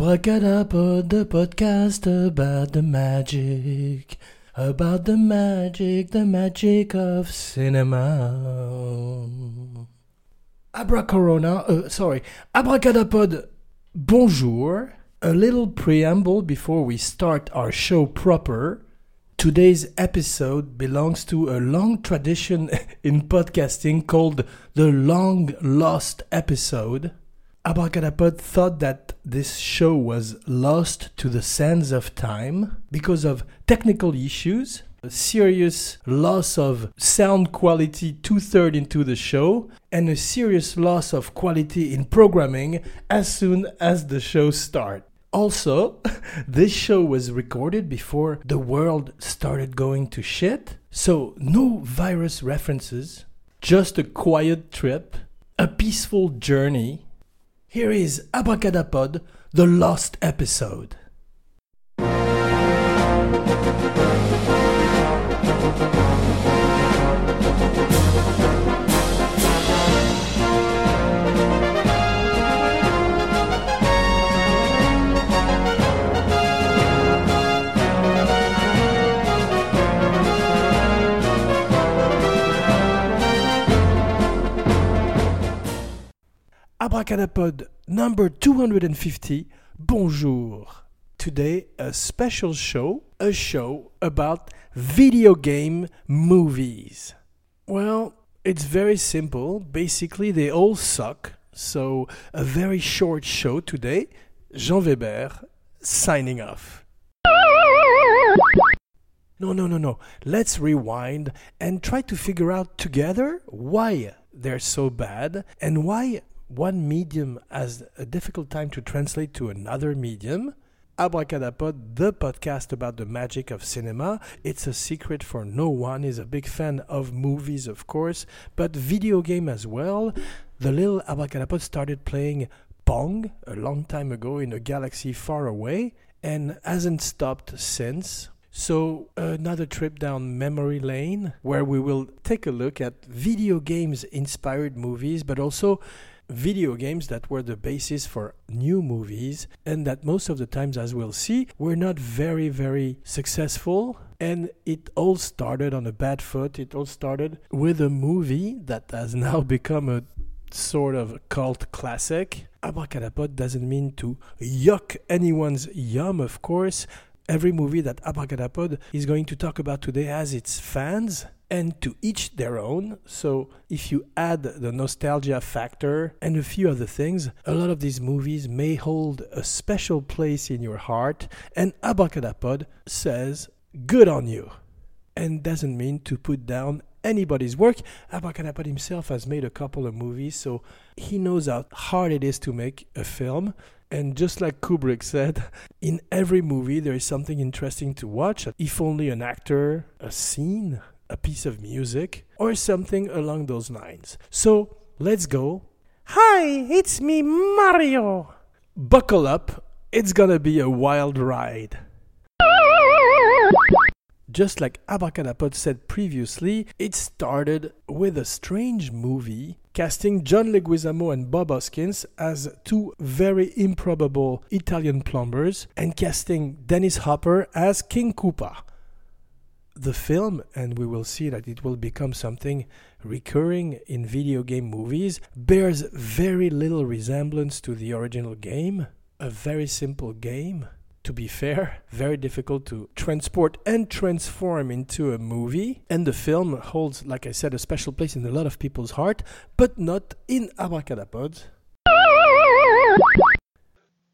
Abracadapod, the podcast about the magic, about the magic, the magic of cinema. Abracorona, uh, sorry, Abracadapod, bonjour. A little preamble before we start our show proper. Today's episode belongs to a long tradition in podcasting called the Long Lost Episode. Abracadapod thought that this show was lost to the sands of time because of technical issues, a serious loss of sound quality two thirds into the show, and a serious loss of quality in programming as soon as the show starts. Also, this show was recorded before the world started going to shit, so no virus references, just a quiet trip, a peaceful journey. Here is Abracadapod, the lost episode. Abracadapod number 250. Bonjour. Today, a special show, a show about video game movies. Well, it's very simple. Basically, they all suck. So, a very short show today. Jean Weber signing off. No, no, no, no. Let's rewind and try to figure out together why they're so bad and why one medium has a difficult time to translate to another medium. Abracadapod, the podcast about the magic of cinema. It's a secret for no one. Is a big fan of movies, of course, but video game as well. The little Abracadapod started playing Pong a long time ago in a galaxy far away and hasn't stopped since. So, another trip down memory lane where we will take a look at video games inspired movies, but also video games that were the basis for new movies, and that most of the times, as we'll see, were not very, very successful. And it all started on a bad foot. It all started with a movie that has now become a sort of cult classic. Abracadapod doesn't mean to yuck anyone's yum, of course. Every movie that Abracadapod is going to talk about today has its fans, and to each their own. So, if you add the nostalgia factor and a few other things, a lot of these movies may hold a special place in your heart. And Abracadapod says, Good on you. And doesn't mean to put down anybody's work. Abracadapod himself has made a couple of movies, so he knows how hard it is to make a film. And just like Kubrick said, in every movie there is something interesting to watch. If only an actor, a scene, a piece of music, or something along those lines. So let's go. Hi, it's me, Mario. Buckle up, it's gonna be a wild ride. Just like Abracadapod said previously, it started with a strange movie casting John Leguizamo and Bob Hoskins as two very improbable Italian plumbers and casting Dennis Hopper as King Koopa. The film, and we will see that it will become something recurring in video game movies, bears very little resemblance to the original game. A very simple game to be fair, very difficult to transport and transform into a movie. And the film holds, like I said, a special place in a lot of people's heart, but not in Abracadapod.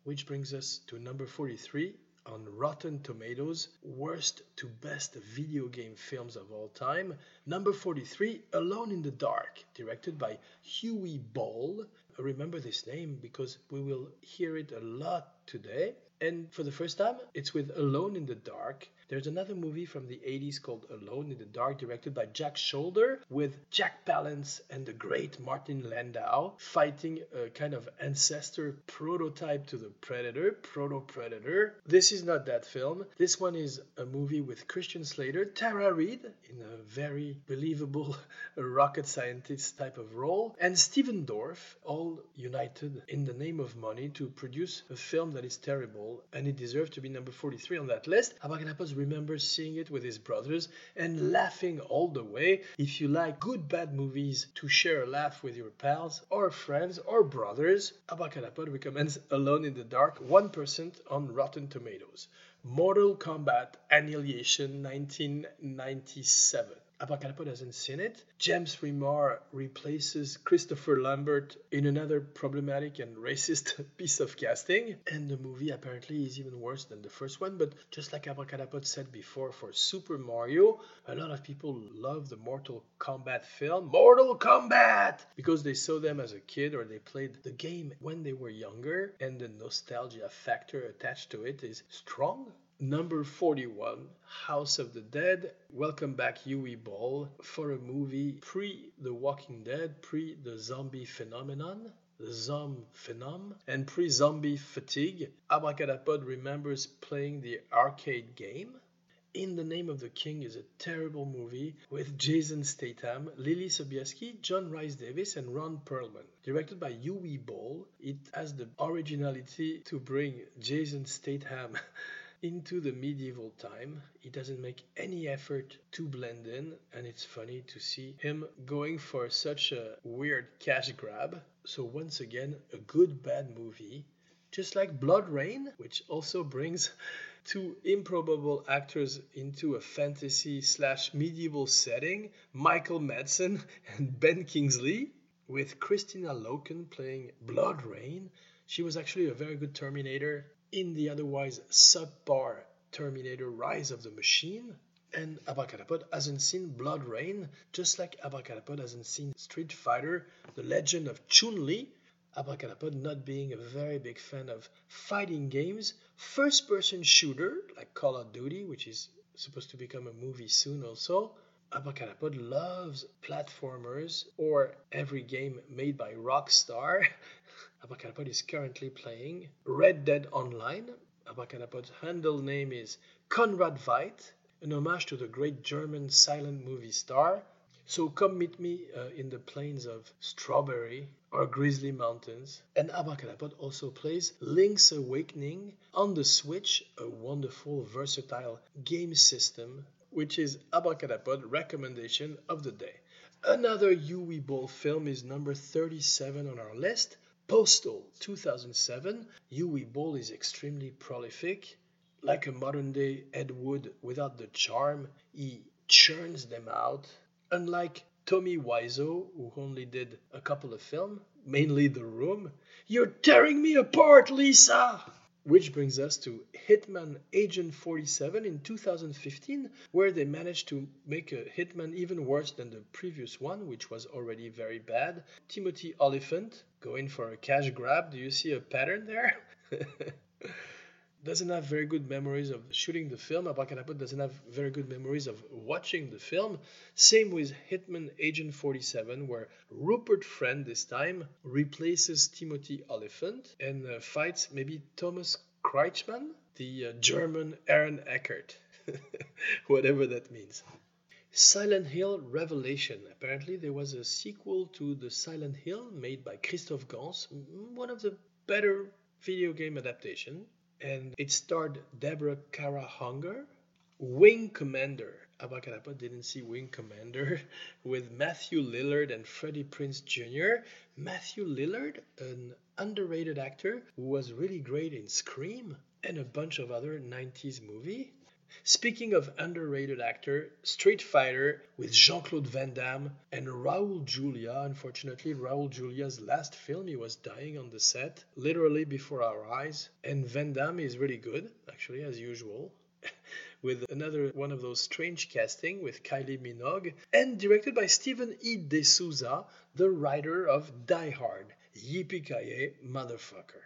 Which brings us to number 43 on Rotten Tomatoes Worst to Best Video Game Films of All Time. Number 43, Alone in the Dark, directed by Uwe Boll. Remember this name because we will hear it a lot today. And for the first time, it's with Alone in the Dark. There's another movie from the 80s called Alone in the Dark, directed by Jack Sholder, with Jack Palance and the great Martin Landau fighting a kind of ancestor prototype to the Predator, Proto Predator. This is not that film. This one is a movie with Christian Slater, Tara Reid in a very believable rocket scientist type of role, and Stephen Dorff, all united in the name of money to produce a film that is terrible, and it deserved to be number 43 on that list. Abracadapod remembers seeing it with his brothers and laughing all the way. If you like good bad movies to share a laugh with your pals or friends or brothers, Abracadapod recommends Alone in the Dark 1% on Rotten Tomatoes. Mortal Kombat Annihilation 1997. Hasn't seen it. James Remar replaces Christopher Lambert in another problematic and racist piece of casting. And the movie apparently is even worse than the first one. But just like Abracadapod said before for Super Mario, a lot of people love the Mortal Kombat film, Mortal Kombat, because they saw them as a kid or they played the game when they were younger. And the nostalgia factor attached to it is strong. Number 41, House of the Dead. Welcome back, Uwe Boll, for a movie pre The Walking Dead, pre the zombie phenomenon, the Zom Phenom, and pre zombie fatigue. Abracadapod remembers playing the arcade game. In the Name of the King is a terrible movie with Jason Statham, Leelee Sobieski, John Rhys Davies, and Ron Perlman. Directed by Uwe Boll, it has the originality to bring Jason Statham into the medieval time. He doesn't make any effort to blend in, and it's funny to see him going for such a weird cash grab. So, once again, a good bad movie, just like BloodRayne, which also brings two improbable actors into a fantasy slash medieval setting Michael Madsen and Ben Kingsley, with Kristanna Loken playing BloodRayne. She was actually a very good Terminator in the otherwise subpar Terminator Rise of the Machine. And Abracadapod hasn't seen BloodRayne, just like Abracadapod hasn't seen Street Fighter, The Legend of Chun-Li. Abracadapod not being a very big fan of fighting games, first-person shooter like Call of Duty, which is supposed to become a movie soon also. Abracadapod loves platformers or every game made by Rockstar. Abracadapod is currently playing Red Dead Online. Abracadapod's handle name is Conrad Veidt, an homage to the great German silent movie star. So come meet me uh, in the plains of Strawberry or Grizzly Mountains. And Abracadapod also plays Link's Awakening on the Switch, a wonderful, versatile game system, which is Abracadapod recommendation of the day. Another Uwe Boll film is number 37 on our list, Postal 2007, Uwe Boll is extremely prolific. Like a modern day Ed Wood without the charm, he churns them out. Unlike Tommy Wiseau, who only did a couple of films, mainly The Room, You're tearing me apart, Lisa! Which brings us to Hitman Agent 47 in 2015, where they managed to make a Hitman even worse than the previous one, which was already very bad. Timothy Olyphant, going for a cash grab. Do you see a pattern there? doesn't have very good memories of shooting the film. Abracadapod doesn't have very good memories of watching the film. Same with Hitman Agent 47, where Rupert Friend this time replaces Timothy Olyphant and uh, fights maybe Thomas Kretschmann, the uh, German Aaron Eckhart, whatever that means. Silent Hill Revelation. Apparently, there was a sequel to the Silent Hill made by Christophe Gans, one of the better video game adaptation and it starred Deborah Kara Unger, Wing Commander. Abracadapod didn't see Wing Commander with Matthew Lillard and Freddie Prinze Jr. Matthew Lillard, an underrated actor who was really great in Scream and a bunch of other 90s movie. Speaking of underrated actor, Street Fighter with Jean-Claude Van Damme and Raul Julia. Unfortunately, Raul Julia's last film, he was dying on the set, literally before our eyes. And Van Damme is really good, actually, as usual. with another one of those strange casting with Kylie Minogue, and directed by Stephen E. D'Souza, the writer of Die Hard. Yippee-ki-yay, motherfucker.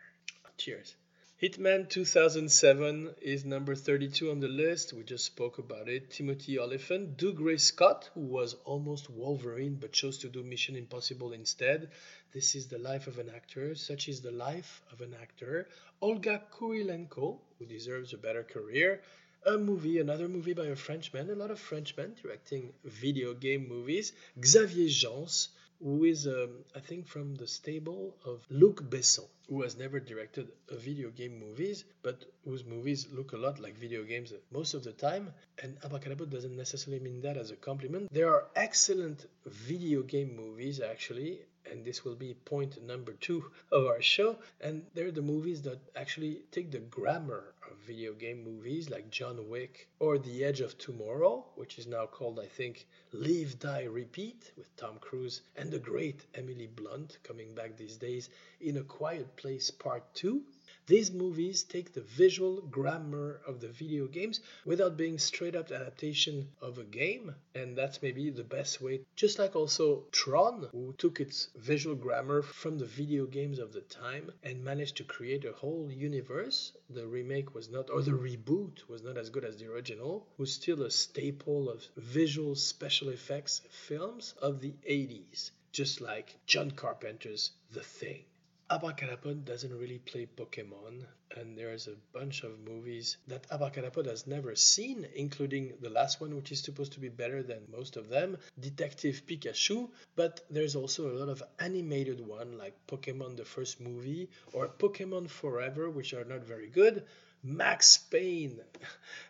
Cheers. Hitman 2007 is number 32 on the list. We just spoke about it. Timothy Oliphant, Olyphant, Dougray Scott, who was almost Wolverine but chose to do Mission Impossible instead. This is the life of an actor. Such is the life of an actor. Olga Kurylenko, who deserves a better career. A movie, another movie by a Frenchman, a lot of Frenchmen directing video game movies. Xavier Gens, who is, um, I think, from the stable of Luc Besson, who has never directed a video game movies, but whose movies look a lot like video games most of the time. And Abracadabra doesn't necessarily mean that as a compliment. There are excellent video game movies, actually, and this will be point number two of our show. And they're the movies that actually take the grammar video game movies like John Wick or The Edge of Tomorrow, which is now called, I think, Live, Die, Repeat with Tom Cruise and the great Emily Blunt coming back these days in A Quiet Place Part 2. These movies take the visual grammar of the video games without being straight up adaptation of a game, and that's maybe the best way. Just like also Tron, who took its visual grammar from the video games of the time and managed to create a whole universe. The remake was not, or the reboot was not as good as the original, was still a staple of visual special effects films of the 80s, just like John Carpenter's The Thing. Abracadapod doesn't really play Pokemon, and there's a bunch of movies that Abracadapod has never seen, including the last one, which is supposed to be better than most of them, Detective Pikachu. But there's also a lot of animated one, like Pokemon the first movie or Pokemon Forever, which are not very good. Max Payne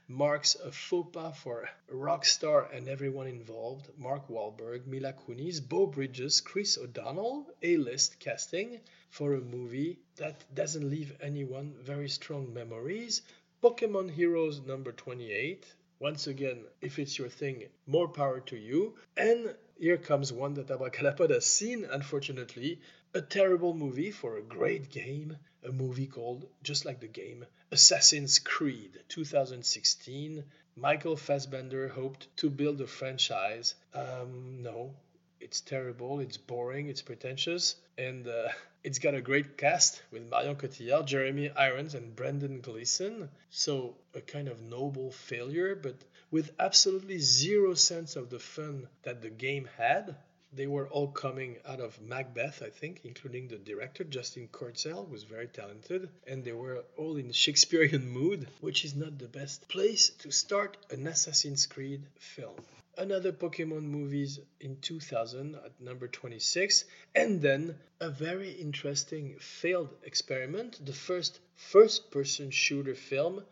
marks a faux pas for Rockstar and everyone involved. Mark Wahlberg, Mila Kunis, Beau Bridges, Chris O'Donnell, A-list casting for a movie that doesn't leave anyone very strong memories. Pokemon Heroes number 28. Once again, if it's your thing, more power to you. And here comes one that Abracadapod has seen, unfortunately. A terrible movie for a great game. A movie called, just like the game, Assassin's Creed 2016. Michael Fassbender hoped to build a franchise. Um, no, it's terrible, it's boring, it's pretentious, and uh, it's got a great cast with Marion Cotillard, Jeremy Irons, and Brendan Gleeson. So a kind of noble failure, but with absolutely zero sense of the fun that the game had. They were all coming out of Macbeth, I think, including the director, Justin Kurzel, who was very talented, and they were all in Shakespearean mood, which is not the best place to start an Assassin's Creed film. Another Pokemon movies in 2000 at number 26, and then a very interesting failed experiment, the first first person shooter film,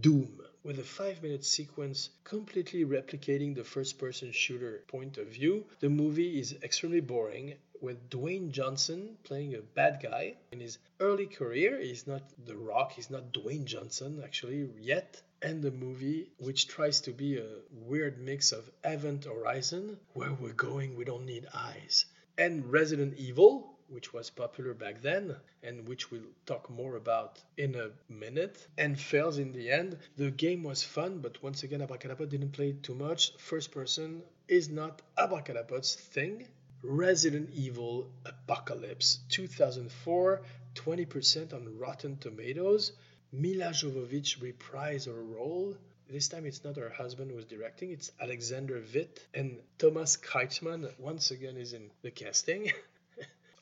Doom, with a 5 minute sequence completely replicating the first person shooter point of view. The movie is extremely boring with Dwayne Johnson playing a bad guy in his early career. He's not The Rock, he's not Dwayne Johnson actually yet and the movie, which tries to be a weird mix of Event Horizon, where we're going, we don't need eyes, and Resident Evil, which was popular back then and which we'll talk more about in a minute, and fails in the end. The game was fun, but once again, Abracadapod didn't play too much. First person is not Abracadapod's thing. Resident Evil Apocalypse 2004, 20% on Rotten Tomatoes. Milla Jovovich reprised her role. This time it's not her husband who's directing, it's Alexander Witt. And Thomas Kretschmann once again is in the casting.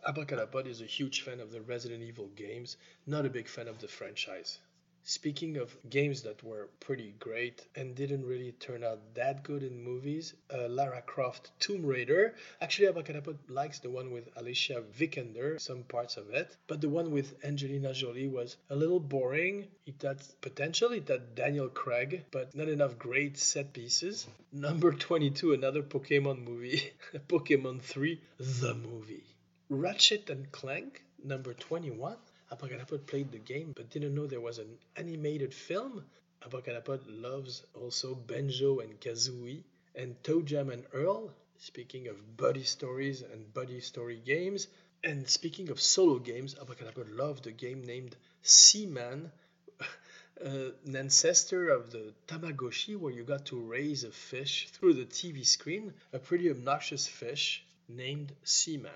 Abracadapod is a huge fan of the Resident Evil games, not a big fan of the franchise. Speaking of games that were pretty great and didn't really turn out that good in movies, uh, Lara Croft Tomb Raider. Actually, Abracadapod likes the one with Alicia Vikander, some parts of it, but the one with Angelina Jolie was a little boring. It had potential, it had Daniel Craig, but not enough great set pieces. Number 22, another Pokemon movie, Pokemon 3, the movie. Ratchet and Clank, number 21. Abracadapod played the game but didn't know there was an animated film. Abracadapod loves also Banjo and Kazooie and ToeJam and Earl. Speaking of buddy stories and buddy story games, and speaking of solo games, Abracadapod loved a game named Seaman, uh, an ancestor of the Tamagotchi, where you got to raise a fish through the TV screen, a pretty obnoxious fish named Seaman.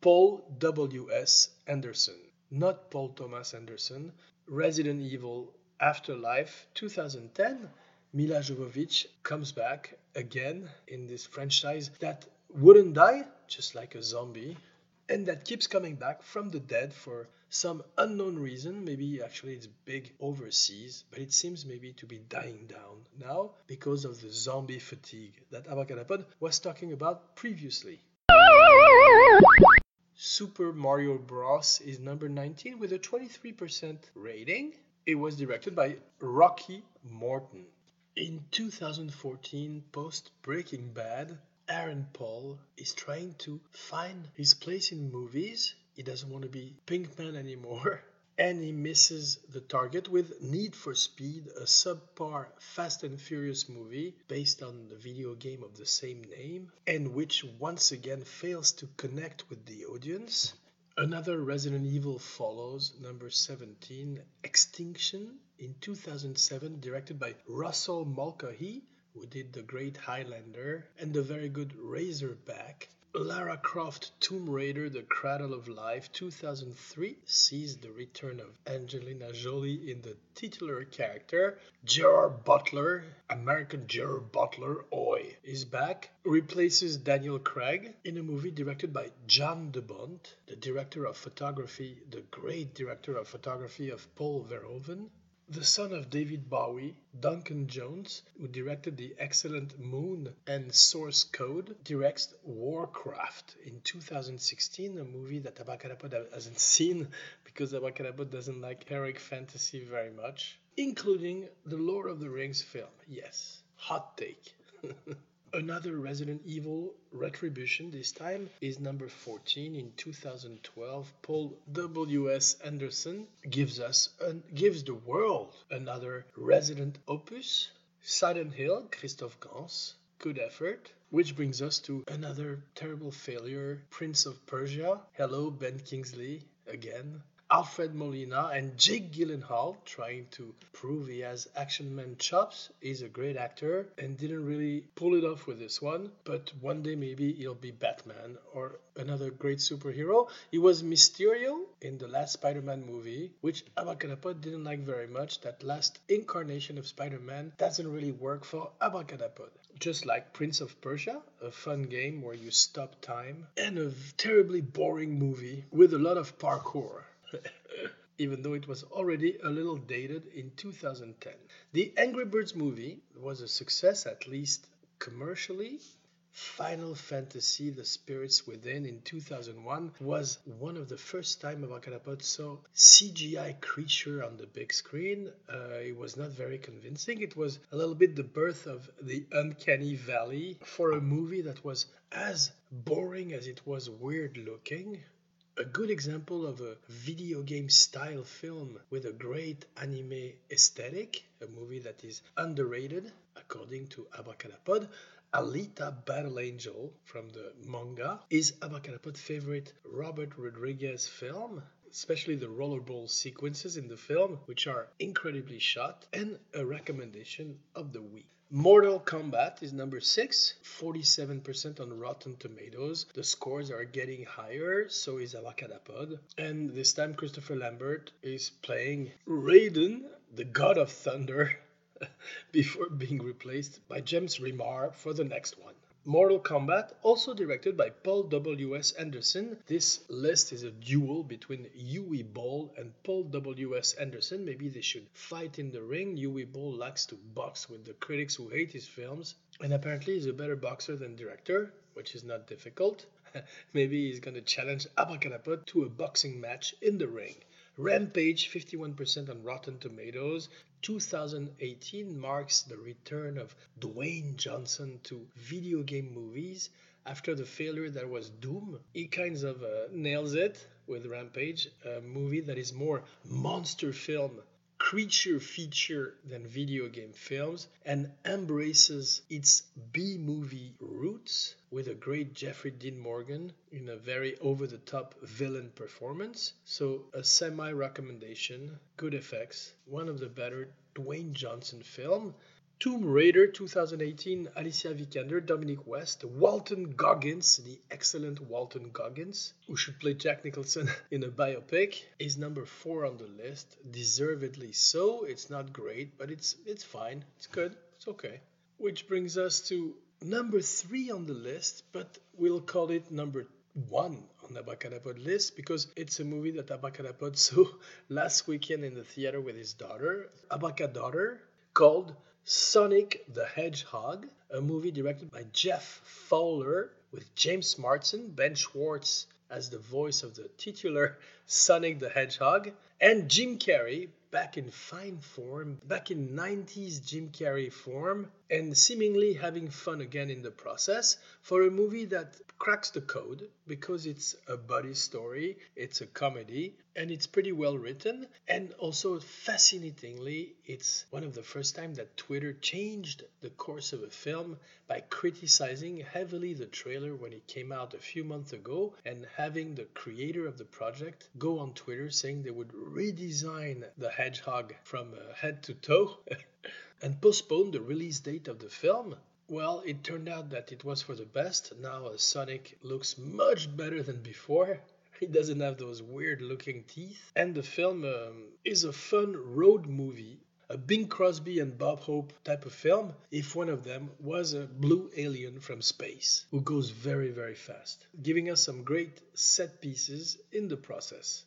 Paul W.S. Anderson not Paul Thomas Anderson, Resident Evil Afterlife 2010, Milla Jovovich comes back again in this franchise that wouldn't die, just like a zombie, and that keeps coming back from the dead for some unknown reason. Maybe actually it's big overseas, but it seems maybe to be dying down now because of the zombie fatigue that Abracadapod was talking about previously. Super Mario Bros. is number 19 with a 23% rating. It was directed by Rocky Morton. In 2014, post Breaking Bad, Aaron Paul is trying to find his place in movies. He doesn't want to be Pinkman anymore. And he misses the target with Need for Speed, a subpar Fast and Furious movie based on the video game of the same name, and which once again fails to connect with the audience. Another Resident Evil follows, number 17, Extinction, in 2007, directed by Russell Mulcahy, who did The Great Highlander and the very good Razorback. Lara Croft Tomb Raider The Cradle of Life 2003 sees the return of Angelina Jolie in the titular character. Gerard Butler, American Gerard Butler, oi, is back, replaces Daniel Craig in a movie directed by Jan de Bont, the director of photography, the great director of photography of Paul Verhoeven. The son of David Bowie, Duncan Jones, who directed the excellent Moon and Source Code, directs Warcraft in 2016, a movie that Abracadapod hasn't seen because Abracadapod doesn't like heroic fantasy very much, including the Lord of the Rings film. Yes, hot take. Another Resident Evil Retribution, this time, is number 14 in 2012. Paul W.S. Anderson gives us, an, gives the world another Resident opus. Silent Hill, Christophe Gans, good effort. Which brings us to another terrible failure, Prince of Persia. Hello, Ben Kingsley, again. Alfred Molina and Jake Gyllenhaal trying to prove he has action man chops. He's a great actor and didn't really pull it off with this one, but one day maybe he'll be Batman or another great superhero. He was Mysterio in the last Spider-Man movie, which Abracadapod didn't like very much. That last incarnation of Spider-Man doesn't really work for Abracadapod. Just like Prince of Persia, a fun game where you stop time, and a terribly boring movie with a lot of parkour. even though it was already a little dated in 2010. The Angry Birds movie was a success, at least commercially. Final Fantasy The Spirits Within in 2001 was one of the first time Abracadapod saw CGI creature on the big screen. Uh, it was not very convincing. It was a little bit the birth of the Uncanny Valley for a movie that was as boring as it was weird looking a good example of a video game style film with a great anime aesthetic, a movie that is underrated according to Abracadapod. Alita Battle Angel from the manga is Abracadapod's favorite Robert Rodriguez film, especially the rollerball sequences in the film, which are incredibly shot, and a recommendation of the week. Mortal Kombat is number 6, 47% on Rotten Tomatoes. The scores are getting higher, so is Abracadapod. And this time Christopher Lambert is playing Raiden, the God of Thunder, before being replaced by James Remar for the next one. Mortal Kombat, also directed by Paul W.S. Anderson. This list is a duel between Uwe Boll and Paul W.S. Anderson. Maybe they should fight in the ring. Uwe Boll likes to box with the critics who hate his films, and apparently he's a better boxer than director, which is not difficult. Maybe he's gonna challenge Abracadapod to a boxing match in the ring. Rampage, 51% on Rotten Tomatoes. 2018 marks the return of Dwayne Johnson to video game movies. After the failure that was Doom, he kind of uh, nails it with Rampage, a movie that is more monster film creature feature than video game films and embraces its B movie roots with a great Jeffrey Dean Morgan in a very over the top villain performance. So, a semi recommendation, good effects, one of the better Dwayne Johnson film Tomb Raider 2018, Alicia Vikander, Dominic West, Walton Goggins, the excellent Walton Goggins, who should play Jack Nicholson in a biopic, is number four on the list. Deservedly so. It's not great, but it's it's fine. It's good. It's okay. Which brings us to number three on the list, but we'll call it number one on the Abracadapod list because it's a movie that Abracadapod saw last weekend in the theater with his daughter, Abracadaughter, called Sonic the Hedgehog, a movie directed by Jeff Fowler, with James Marsden, Ben Schwartz as the voice of the titular Sonic the Hedgehog, and Jim Carrey back in fine form, back in 90s Jim Carrey form, and seemingly having fun again in the process for a movie that cracks the code because it's a buddy story, it's a comedy, and it's pretty well written. And also, fascinatingly, it's one of the first time that Twitter changed the course of a film by criticizing heavily the trailer when it came out a few months ago and having the creator of the project go on Twitter saying they would redesign the hedgehog from uh, head to toe. and postpone the release date of the film. Well, it turned out that it was for the best. Now uh, Sonic looks much better than before. He doesn't have those weird looking teeth. And the film um, is a fun road movie, a Bing Crosby and Bob Hope type of film, if one of them was a blue alien from space who goes very, very fast, giving us some great set pieces in the process.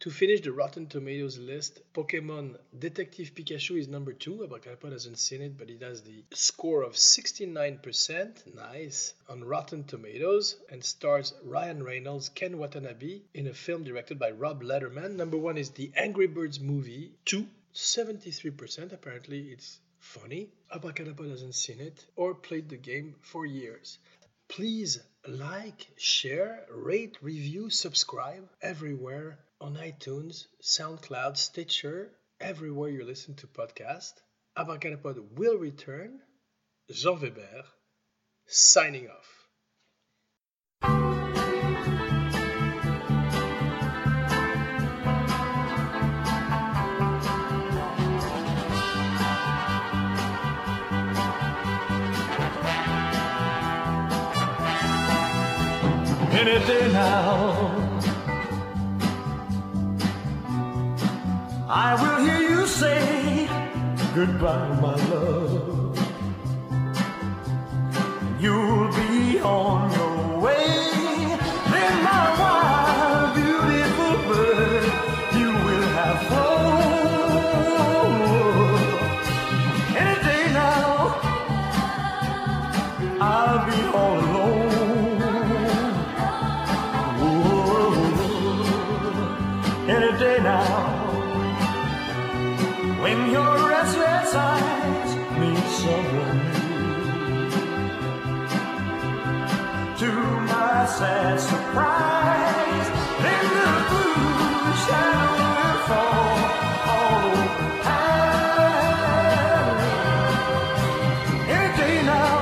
To finish the Rotten Tomatoes list, Pokemon Detective Pikachu is number two. Abracadapod hasn't seen it, but it has the score of 69%, nice, on Rotten Tomatoes, and stars Ryan Reynolds, Ken Watanabe in a film directed by Rob Letterman. Number one is the Angry Birds movie, two, 73%. Apparently, it's funny. Abracadapod hasn't seen it or played the game for years. Please like, share, rate, review, subscribe everywhere on iTunes, SoundCloud, Stitcher, everywhere you listen to podcasts. Abracadapod will return. Jean Weber, signing off. Any day now I will hear you say goodbye, my love. You'll be on your way. Then, my wild, beautiful bird, you will have fun. Any day now, I'll be sad surprise, then the blue shadow will fall all over. Any day now,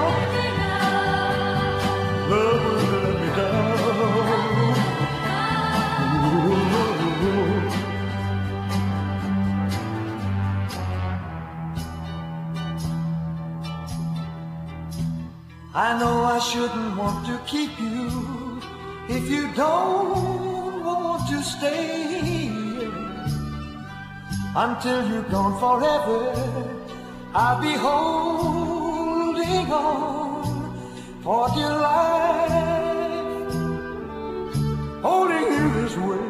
love will let me down. I know I shouldn't want to keep you if you don't want to stay until you're gone forever. I'll be holding on for dear life, holding you this way,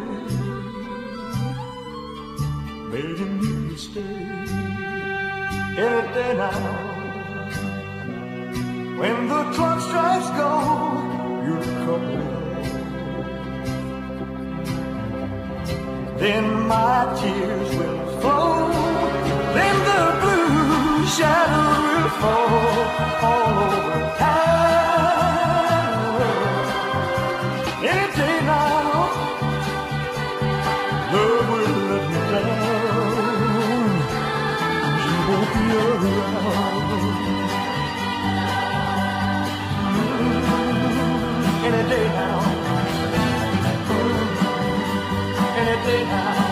begging you to stay any day now. When the clock strikes gold, you'll come Then my tears will flow. Then the blue shadow will fall all over town. Any day now, love will let me down. She won't be around. Any day now. Don't